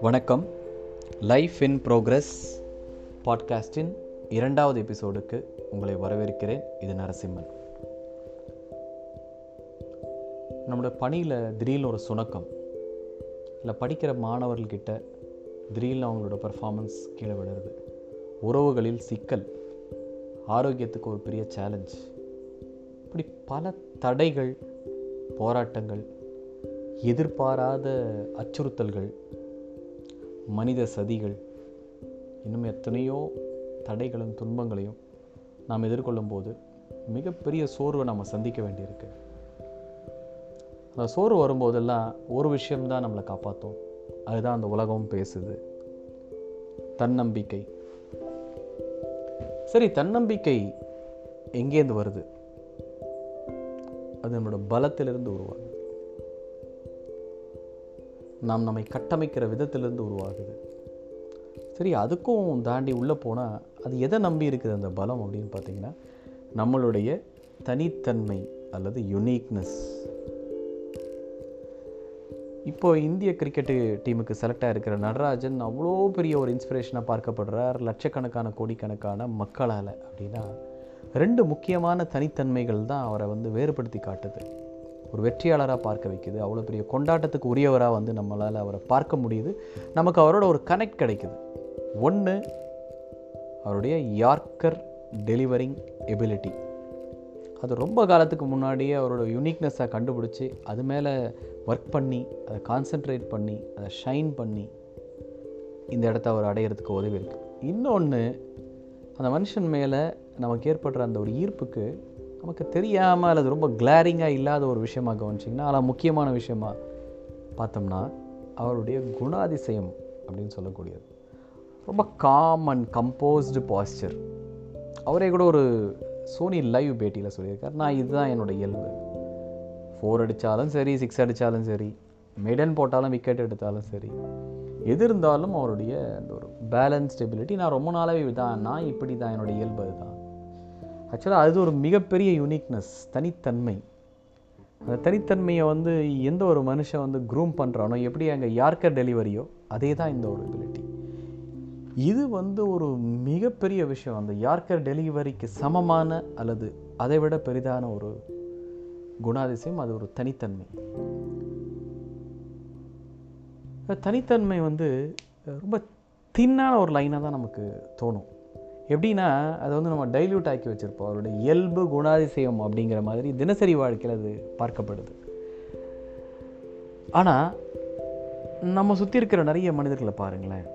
வணக்கம். Life in progress பாட்காஸ்டின் இரண்டாவது எபிசோடுக்கு உங்களை வரவேற்கிறேன். இது நரசிம்மன். நம்மளோட பணியில் திடீர்னு ஒரு சுணக்கம் இல்லை படிக்கிற மாணவர்கள்கிட்ட திடீர்னு அவங்களோட பர்ஃபார்மன்ஸ் கீழே விழுறது உறவுகளில் சிக்கல் ஆரோக்கியத்துக்கு ஒரு பெரிய சேலஞ்ச் இப்படி பல தடைகள் போராட்டங்கள் எதிர்பாராத அச்சுறுத்தல்கள் மனித சதிகள் இன்னும் எத்தனையோ தடைகளும் துன்பங்களையும் நாம் எதிர்கொள்ளும் போது மிகப்பெரிய சோர்வை நம்ம சந்திக்க வேண்டியிருக்கு. அந்த சோர்வு வரும்போதெல்லாம் ஒரு விஷயம்தான் நம்மளை காப்பாற்றும் அதுதான் அந்த உலகமும் பேசுது. தன்னம்பிக்கை. சரி தன்னம்பிக்கை எங்கேருந்து வருது? அது நம்மளோட பலத்திலிருந்து உருவாகுது. நாம் நம்மை கட்டமைக்கிற விதத்திலிருந்து உருவாகுது. சரி அதுக்கும் தாண்டி உள்ளே போனால் அது எதை நம்பி இருக்குது அந்த பலம் அப்படின்னு பார்த்தீங்கன்னா நம்மளுடைய தனித்தன்மை அல்லது யுனீக்னஸ் இப்போ இந்திய கிரிக்கெட்டு டீமுக்கு செலக்ட் ஆகிருக்கிற நடராஜன் அவ்வளோ பெரிய ஒரு இன்ஸ்பிரேஷனாக பார்க்கப்படுறார். லட்சக்கணக்கான கோடிக்கணக்கான மக்களால் அப்படின்னா ரெண்டு முக்கியமான தனித்தன்மைகள் தான் அவரை வந்து வேறுபடுத்தி காட்டுது. ஒரு வெற்றியாளராக பார்க்க வைக்குது. அவ்வளோ பெரிய கொண்டாட்டத்துக்கு உரியவராக வந்து நம்மளால் அவரை பார்க்க முடியுது. நமக்கு அவரோட ஒரு கனெக்ட் கிடைக்குது. ஒன்று அவருடைய யார்க்கர் டெலிவரிங் எபிலிட்டி அது ரொம்ப காலத்துக்கு முன்னாடியே அவரோட யுனிக்னஸை கண்டுபிடிச்சி அது மேலே ஒர்க் பண்ணி அதை கான்சென்ட்ரேட் பண்ணி அதை ஷைன் பண்ணி இந்த இடத்த அவர் அடையிறதுக்கு உதவி இருக்குது இன்னொன்று அந்த மனுஷன் மேலே நமக்கு ஏற்படுற அந்த ஒரு ஈர்ப்புக்கு நமக்கு தெரியாமல் அல்லது ரொம்ப கிளாரிங்காக இல்லாத ஒரு விஷயமாக கவனிச்சிங்கன்னா அதில் முக்கியமான விஷயமாக பார்த்தோம்னா அவருடைய குணாதிசயம் அப்படின்னு சொல்லக்கூடியது. ரொம்ப காம் அண்ட் கம்போஸ்டு பாஸ்டர் அவரே கூட ஒரு சோனி லைவ் பேட்டியில் சொல்லியிருக்கார். நான் இதுதான் என்னோடய இயல்பு. ஃபோர் அடித்தாலும் சரி சிக்ஸ் அடித்தாலும் சரி மெடன் போட்டாலும் விக்கெட் எடுத்தாலும் சரி எது இருந்தாலும் அவருடைய அந்த ஒரு பேலன்ஸ் ஸ்டெபிலிட்டி நான் ரொம்ப நாளாகவே தான் நான் இப்படி தான் என்னோடய இயல்பு அதுதான். ஆக்சுவலாக அது ஒரு மிகப்பெரிய யூனிக்னஸ் தனித்தன்மை. அந்த தனித்தன்மையை வந்து எந்த ஒரு மனுஷன் வந்து க்ரூம் பண்ணுறானோ எப்படி அங்கே யார்க்கர் டெலிவரியோ அதே தான் இந்த ஒரு எபிலிட்டி இது வந்து ஒரு மிகப்பெரிய விஷயம். அந்த யார்க்கர் டெலிவரிக்கு சமமான அல்லது அதை விட பெரிதான ஒரு குணாதிசயம் அது ஒரு தனித்தன்மை. தனித்தன்மை வந்து ரொம்ப தின்னான ஒரு லைனாக தான் நமக்கு தோணும். எப்படின்னா அதை வந்து நம்ம டைல்யூட் ஆக்கி வச்சுருப்போம். அவருடைய இயல்பு குணாதிசயம் அப்படிங்கிற மாதிரி தினசரி வாழ்க்கையில் அது பார்க்கப்படுது. ஆனால் நம்ம சுற்றி இருக்கிற நிறைய மனிதர்களை பாருங்களேன்.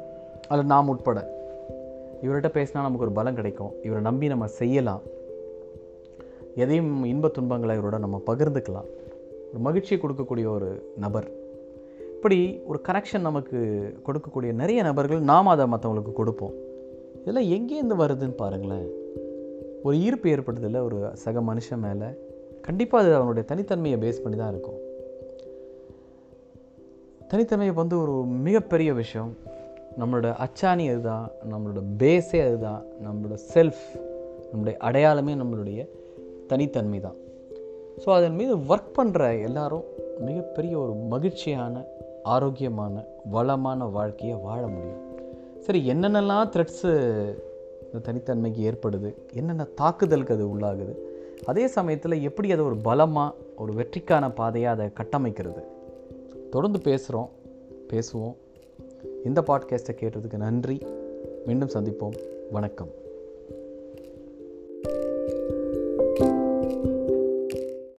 அதில் நாம் உட்பட. இவர்கிட்ட பேசினா நமக்கு ஒரு பலம் கிடைக்கும். இவரை நம்பி நம்ம செய்யலாம். எதையும் இன்ப துன்பங்களை இவரோட நம்ம பகிர்ந்துக்கலாம். ஒரு மகிழ்ச்சியை கொடுக்கக்கூடிய ஒரு நபர். இப்படி ஒரு கனெக்ஷன் நமக்கு கொடுக்கக்கூடிய நிறைய நபர்கள் நாம் அதை மற்றவங்களுக்கு கொடுப்போம். இதெல்லாம் எங்கேருந்து வருதுன்னு பாருங்களேன். ஒரு ஈர்ப்பு ஏற்படுதில்ல ஒரு சக மனுஷன் மேலே கண்டிப்பாக அது அவனுடைய தனித்தன்மையை பேஸ் பண்ணி தான் இருக்கும். தனித்தன்மையை வந்து ஒரு மிகப்பெரிய விஷயம். நம்மளோட அச்சாணி அதுதான் நம்மளோட பேஸே அதுதான் நம்மளோட செல்ஃப் நம்மளுடைய அடையாளமே நம்மளுடைய தனித்தன்மை தான். ஸோ அதன் மீது ஒர்க் பண்ணுற எல்லாரும் மிகப்பெரிய ஒரு மகிழ்ச்சியான ஆரோக்கியமான வளமான வாழ்க்கையை வாழ முடியும். சரி என்னென்னலாம் த்ரெட்ஸு இந்த தனித்தன்மைக்கு ஏற்படுது? என்னென்ன தாக்குதலுக்கு அது உள்ளாகுது? அதே சமயத்தில் எப்படி அதை ஒரு பலமாக ஒரு வெற்றிக்கான பாதையாக அதை கட்டமைக்கிறது? தொடர்ந்து பேசுகிறோம் பேசுவோம். இந்த பாட்காஸ்ட்டை கேட்டதுக்கு நன்றி. மீண்டும் சந்திப்போம். வணக்கம்.